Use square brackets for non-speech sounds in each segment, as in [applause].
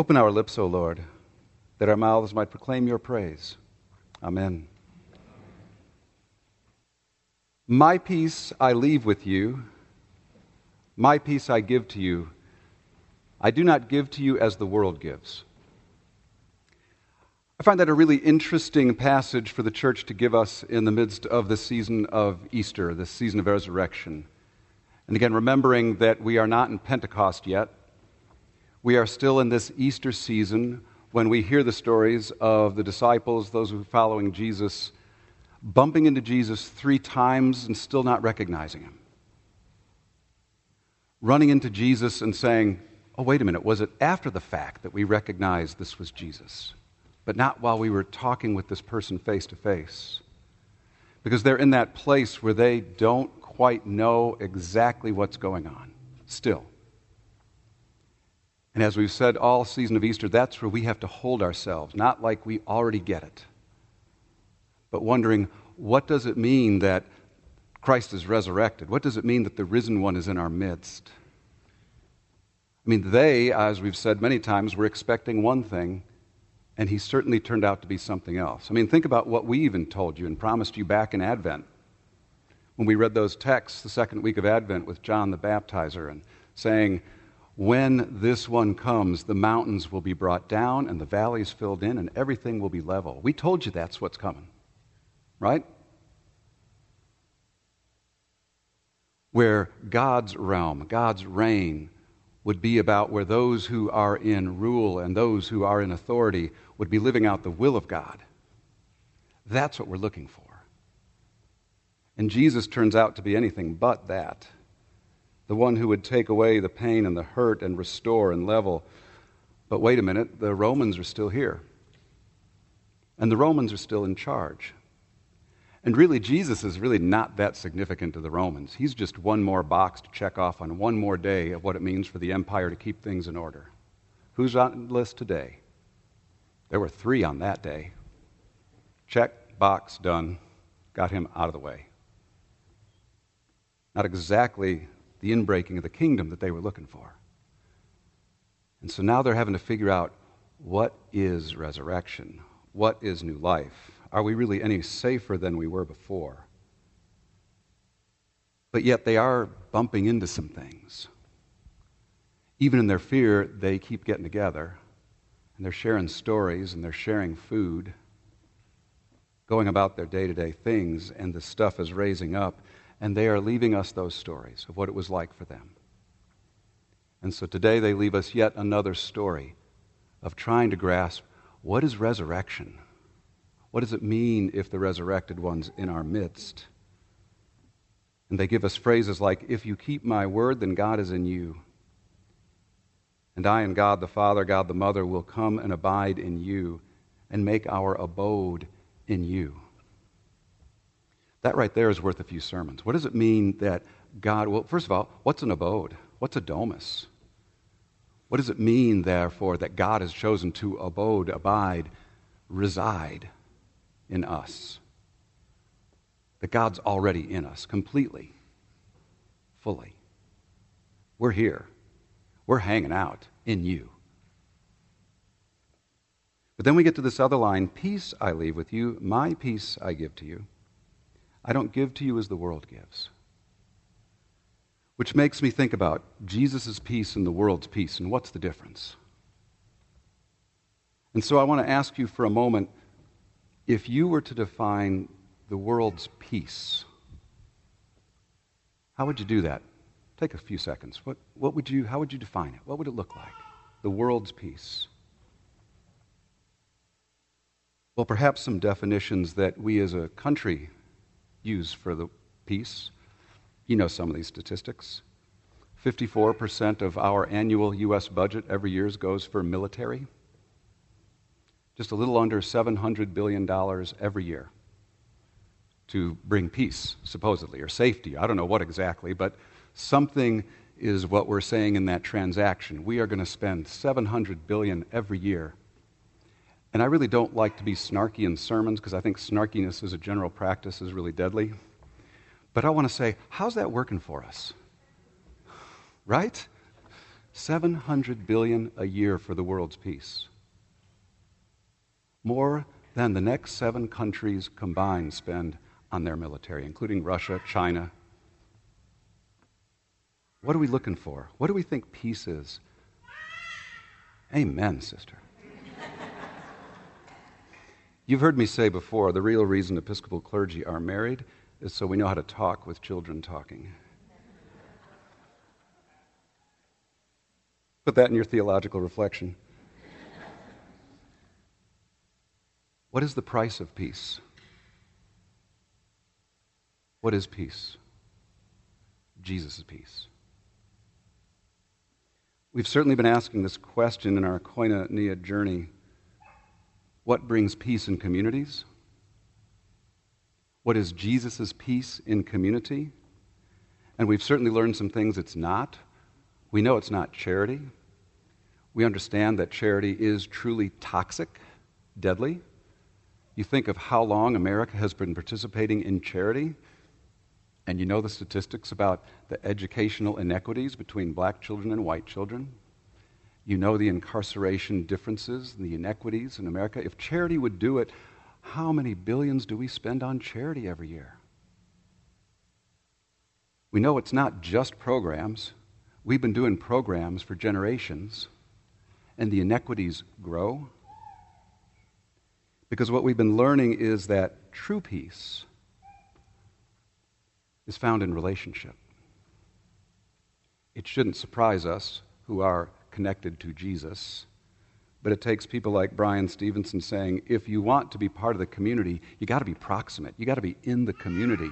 Open our lips, O Lord, that our mouths might proclaim your praise. Amen. My peace I leave with you, my peace I give to you. I do not give to you as the world gives. I find that a really interesting passage for the church to give us in the midst of this season of Easter, this season of resurrection. And again, remembering that we are not in Pentecost yet, we are still in this Easter season when we hear the stories of the disciples, those who are following Jesus, bumping into Jesus three times and still not recognizing him. Running into Jesus and saying, Oh, wait a minute, was it after the fact that we recognized this was Jesus? But not while we were talking with this person face to face. Because they're in that place where they don't quite know exactly what's going on still. And as we've said all season of Easter, that's where we have to hold ourselves, not like we already get it, but wondering what does it mean that Christ is resurrected? What does it mean that the risen one is in our midst? I mean, they, as we've said many times, were expecting one thing, and he certainly turned out to be something else. I mean, think about what we even told you and promised you back in Advent. When we read those texts the second week of Advent with John the Baptizer and saying, when this one comes, the mountains will be brought down and the valleys filled in and everything will be level. We told you that's what's coming, right? Where God's realm, God's reign, would be about where those who are in rule and those who are in authority would be living out the will of God. That's what we're looking for. And Jesus turns out to be anything but that the one who would take away the pain and the hurt and restore and level. But wait a minute, the Romans are still here. And the Romans are still in charge. And really, Jesus is really not that significant to the Romans. He's just one more box to check off on one more day of what it means for the empire to keep things in order. Who's on the list today? There were three on that day. Check, box, done. Got him out of the way. Not exactly the inbreaking of the kingdom that they were looking for. And so now they're having to figure out what is resurrection? What is new life? Are we really any safer than we were before? But yet they are bumping into some things. Even in their fear, they keep getting together and they're sharing stories and they're sharing food, going about their day to day things, and the stuff is raising up and they are leaving us those stories of what it was like for them. And so today they leave us yet another story of trying to grasp what is resurrection? What does it mean if the resurrected one's in our midst? And they give us phrases like, If you keep my word, then God is in you. And I and God the Father, God the Mother, will come and abide in you and make our abode in you. That right there is worth a few sermons. What does it mean that God, well, first of all, what's an abode? What's a domus? What does it mean, therefore, that God has chosen to abode, abide, reside in us? That God's already in us completely, fully. We're here. We're hanging out in you. But then we get to this other line Peace I leave with you, my peace I give to you. I don't give to you as the world gives. Which makes me think about Jesus' peace and the world's peace, and what's the difference? And so I want to ask you for a moment if you were to define the world's peace, how would you do that? Take a few seconds. What, what would you, how would you define it? What would it look like? The world's peace. Well, perhaps some definitions that we as a country use for the peace. You know some of these statistics. 54% of our annual U.S. budget every year goes for military. Just a little under $700 billion every year to bring peace, supposedly, or safety. I don't know what exactly, but something is what we're saying in that transaction. We are going to spend 700 billion every year. And I really don't like to be snarky in sermons because I think snarkiness as a general practice is really deadly. But I want to say, how's that working for us? Right? 700 billion a year for the world's peace. More than the next seven countries combined spend on their military, including Russia, China. What are we looking for? What do we think peace is? Amen, sister. You've heard me say before the real reason Episcopal clergy are married is so we know how to talk with children talking. Put that in your theological reflection. What is the price of peace? What is peace? Jesus' peace. We've certainly been asking this question in our koinonia journey. What brings peace in communities? What is Jesus' peace in community? And we've certainly learned some things it's not. We know it's not charity. We understand that charity is truly toxic, deadly. You think of how long America has been participating in charity, and you know the statistics about the educational inequities between black children and white children. You know the incarceration differences and the inequities in America. If charity would do it, how many billions do we spend on charity every year? We know it's not just programs. We've been doing programs for generations, and the inequities grow. Because what we've been learning is that true peace is found in relationship. It shouldn't surprise us who are connected to Jesus, but it takes people like Bryan Stevenson saying, if you want to be part of the community, you got to be proximate. You got to be in the community.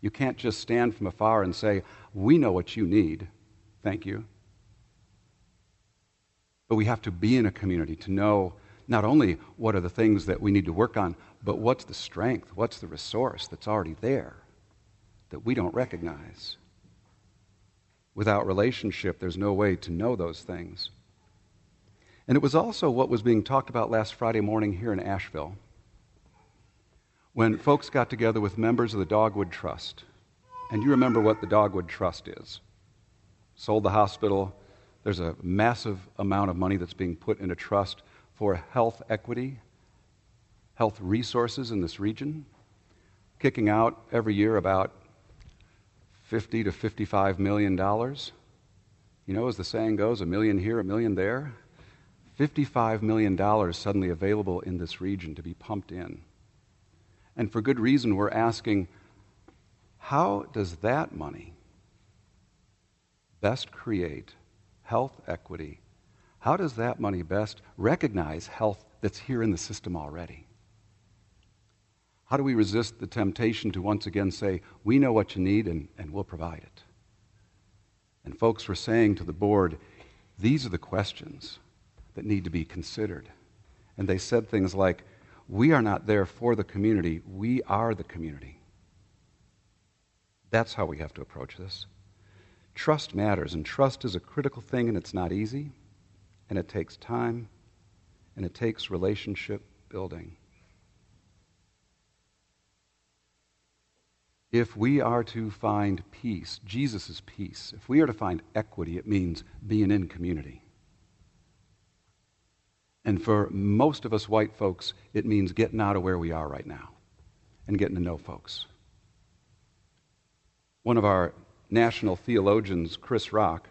You can't just stand from afar and say, We know what you need. Thank you. But we have to be in a community to know not only what are the things that we need to work on, but what's the strength, what's the resource that's already there that we don't recognize. Without relationship, there's no way to know those things. And it was also what was being talked about last Friday morning here in Asheville when folks got together with members of the Dogwood Trust. And you remember what the Dogwood Trust is sold the hospital. There's a massive amount of money that's being put in a trust for health equity, health resources in this region, kicking out every year about 50 to 55 million dollars. You know, as the saying goes, a million here, a million there. 55 million dollars suddenly available in this region to be pumped in. And for good reason, we're asking how does that money best create health equity? How does that money best recognize health that's here in the system already? How do we resist the temptation to once again say, we know what you need and, and we'll provide it? And folks were saying to the board, these are the questions that need to be considered. And they said things like, we are not there for the community, we are the community. That's how we have to approach this. Trust matters, and trust is a critical thing, and it's not easy, and it takes time, and it takes relationship building. If we are to find peace, Jesus' peace, if we are to find equity, it means being in community. And for most of us white folks, it means getting out of where we are right now and getting to know folks. One of our national theologians, Chris Rock,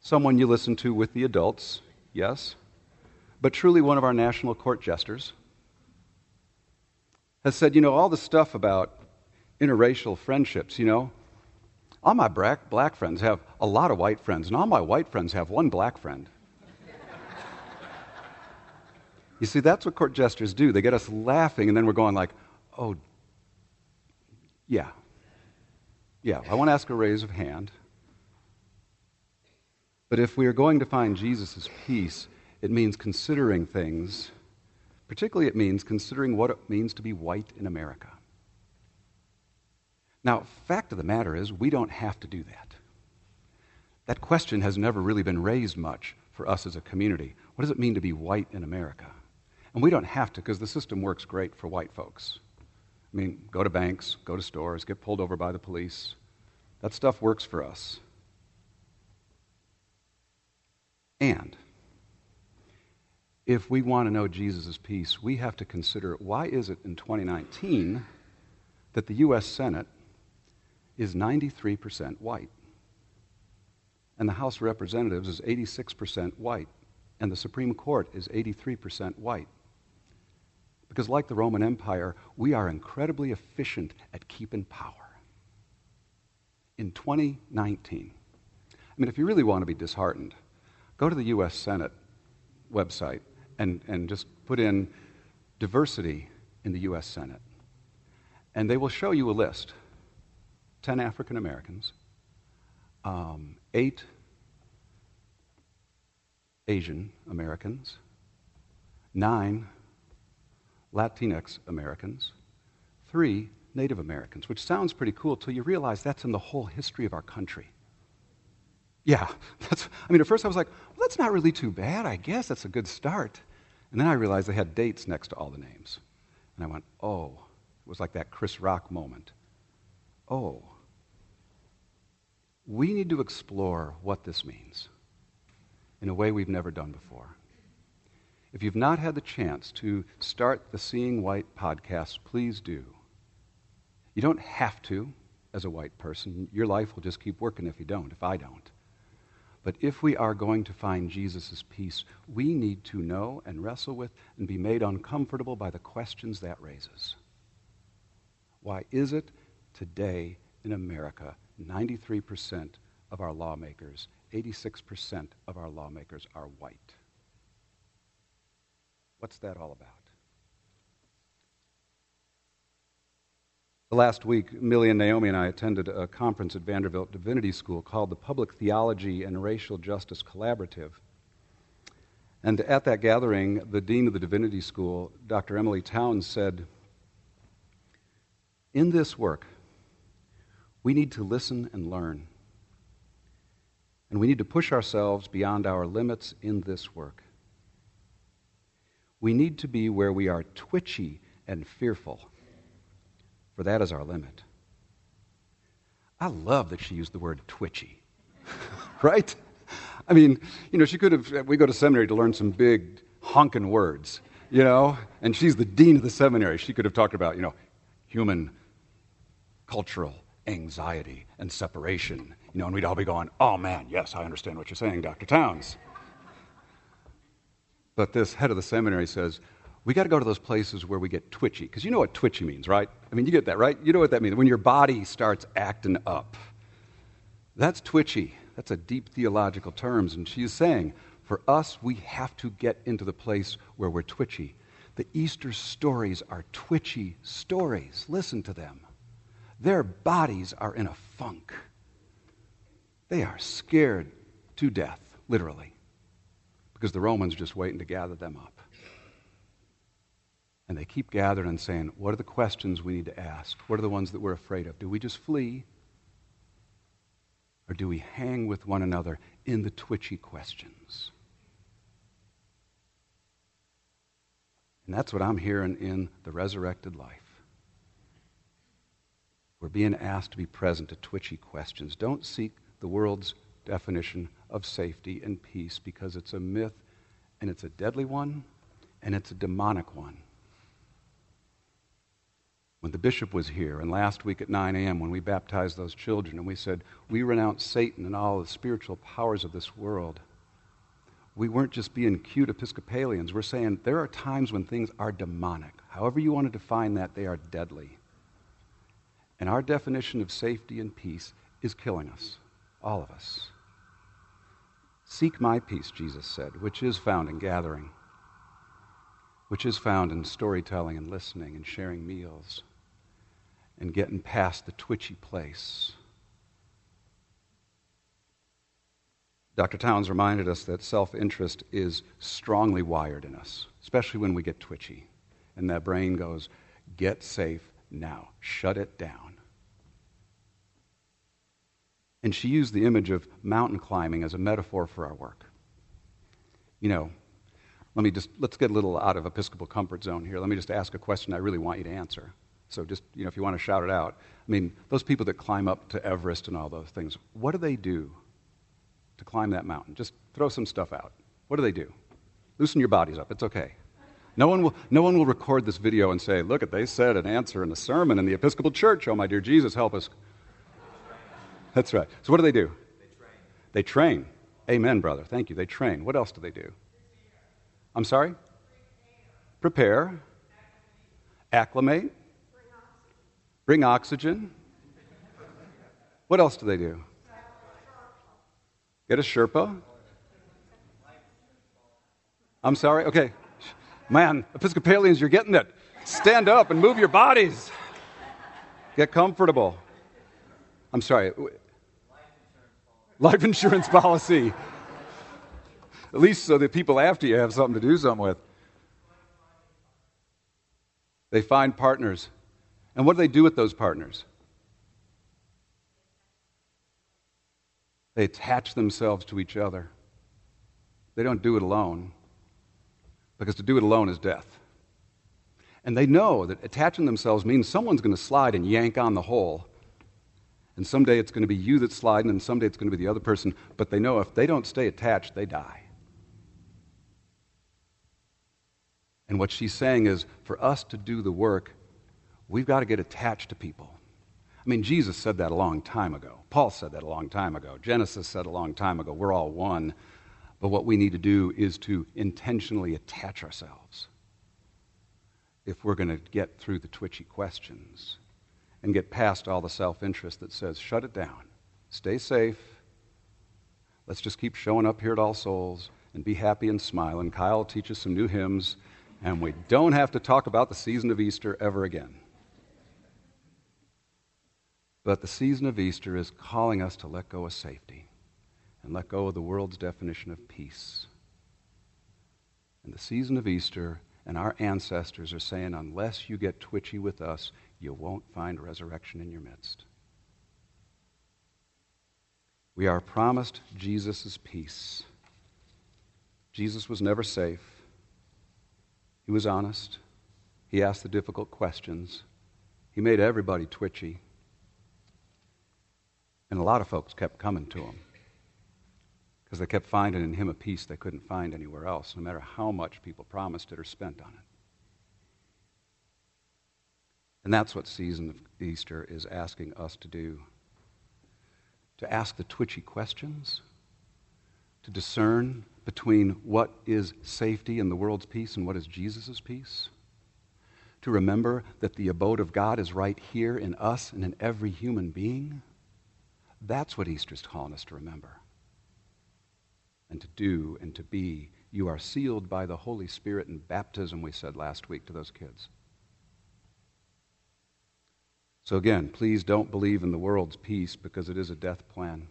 someone you listen to with the adults, yes, but truly one of our national court jesters, has said, you know, all the stuff about interracial friendships, you know, all my black, black friends have a lot of white friends, and all my white friends have one black friend. you see, that's what court jesters do. They get us laughing, and then we're going like, oh, yeah. Yeah, I want to ask a raise of hand. But if we are going to find Jesus' peace, it means considering things. Particularly, it means considering what it means to be white in America. Now, fact of the matter is, we don't have to do that. That question has never really been raised much for us as a community. What does it mean to be white in America? And we don't have to because the system works great for white folks. I mean, go to banks, go to stores, get pulled over by the police, That stuff works for us. And if we want to know Jesus' peace, we have to consider why is it in 2019 that the U.S. Senate is 93% white, and the House of Representatives is 86% white, and the Supreme Court is 83% white. Because, like the Roman Empire, we are incredibly efficient at keeping power. In 2019, I mean, if you really want to be disheartened, go to the U.S. Senate website and, and just put in diversity in the U.S. Senate. And they will show you a list 10 African Americans, um, 8 Asian Americans, 9 Latinx Americans, 3 Native Americans, which sounds pretty cool till you realize that's in the whole history of our country. Yeah, [laughs] that's, I mean, at first I was like, well, that's not really too bad. I guess that's a good start. And then I realized they had dates next to all the names. And I went, oh, it was like that Chris Rock moment. Oh, we need to explore what this means in a way we've never done before. If you've not had the chance to start the Seeing White podcast, please do. You don't have to as a white person. Your life will just keep working if you don't, if I don't. But if we are going to find Jesus' peace, we need to know and wrestle with and be made uncomfortable by the questions that raises. Why is it today in America 93% of our lawmakers, 86% of our lawmakers are white? What's that all about? Last week, Millie and Naomi and I attended a conference at Vanderbilt Divinity School called the Public Theology and Racial Justice Collaborative. And at that gathering, the dean of the Divinity School, Dr. Emilie Townes, said, In this work, we need to listen and learn. And we need to push ourselves beyond our limits in this work. We need to be where we are twitchy and fearful for that is our limit. I love that she used the word twitchy, [laughs] right? I mean, you know, she could have, we go to seminary to learn some big honking words, you know, and she's the dean of the seminary. She could have talked about, you know, human cultural anxiety and separation, you know, and we'd all be going, oh man, yes, I understand what you're saying, Dr. Townes. But this head of the seminary says, we got to go to those places where we get twitchy. Because you know what twitchy means, right? I mean, you get that, right? You know what that means. When your body starts acting up. That's twitchy. That's a deep theological terms. And she's saying, for us, we have to get into the place where we're twitchy. The Easter stories are twitchy stories. Listen to them. Their bodies are in a funk. They are scared to death, literally, because the Romans are just waiting to gather them up. And they keep gathering and saying, What are the questions we need to ask? What are the ones that we're afraid of? Do we just flee? Or do we hang with one another in the twitchy questions? And that's what I'm hearing in the resurrected life. We're being asked to be present to twitchy questions. Don't seek the world's definition of safety and peace because it's a myth and it's a deadly one and it's a demonic one when the bishop was here, and last week at 9 a.m. when we baptized those children, and we said, We renounce Satan and all the spiritual powers of this world. We weren't just being cute Episcopalians. We're saying there are times when things are demonic. However, you want to define that, they are deadly. And our definition of safety and peace is killing us, all of us. Seek my peace, Jesus said, which is found in gathering, which is found in storytelling and listening and sharing meals and getting past the twitchy place. Dr. Townes reminded us that self interest is strongly wired in us, especially when we get twitchy. And that brain goes, get safe now, shut it down. And she used the image of mountain climbing as a metaphor for our work. You know, let me just, let's get a little out of Episcopal comfort zone here. Let me just ask a question I really want you to answer. So just, you know, if you want to shout it out. I mean, those people that climb up to Everest and all those things, what do they do to climb that mountain? Just throw some stuff out. What do they do? Loosen your bodies up. It's okay. No one will, no one will record this video and say, look, at they said an answer in a sermon in the Episcopal Church. Oh, my dear Jesus, help us. That's right. So what do they do? They train. They train. Amen, brother. Thank you. They train. What else do they do? I'm sorry? Prepare. Acclimate. Bring oxygen. What else do they do? Get a Sherpa. I'm sorry? Okay. Man, Episcopalians, you're getting it. Stand up and move your bodies. Get comfortable. I'm sorry. Life insurance policy. At least so that people after you have something to do something with. They find partners. And what do they do with those partners? They attach themselves to each other. They don't do it alone, because to do it alone is death. And they know that attaching themselves means someone's going to slide and yank on the hole. And someday it's going to be you that's sliding, and someday it's going to be the other person. But they know if they don't stay attached, they die. And what she's saying is for us to do the work, we've got to get attached to people. I mean, Jesus said that a long time ago. Paul said that a long time ago. Genesis said a long time ago. We're all one. But what we need to do is to intentionally attach ourselves if we're going to get through the twitchy questions and get past all the self interest that says, shut it down, stay safe, let's just keep showing up here at All Souls and be happy and smile. And Kyle teaches some new hymns and we don't have to talk about the season of Easter ever again. But the season of Easter is calling us to let go of safety and let go of the world's definition of peace. And the season of Easter and our ancestors are saying, unless you get twitchy with us, you won't find resurrection in your midst. We are promised Jesus' peace. Jesus was never safe. He was honest. He asked the difficult questions. He made everybody twitchy. And a lot of folks kept coming to him because they kept finding in him a peace they couldn't find anywhere else, no matter how much people promised it or spent on it. And that's what season of Easter is asking us to do to ask the twitchy questions, to discern between what is safety and the world's peace and what is Jesus' peace. To remember that the abode of God is right here in us and in every human being. That's what Easter's calling us to remember and to do and to be. You are sealed by the Holy Spirit in baptism, we said last week to those kids. So, again, please don't believe in the world's peace because it is a death plan.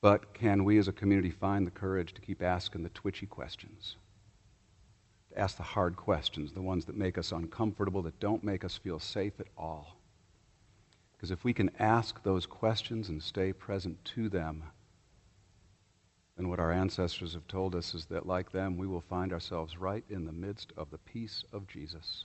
But can we as a community find the courage to keep asking the twitchy questions? To ask the hard questions, the ones that make us uncomfortable, that don't make us feel safe at all. Because if we can ask those questions and stay present to them, then what our ancestors have told us is that, like them, we will find ourselves right in the midst of the peace of Jesus.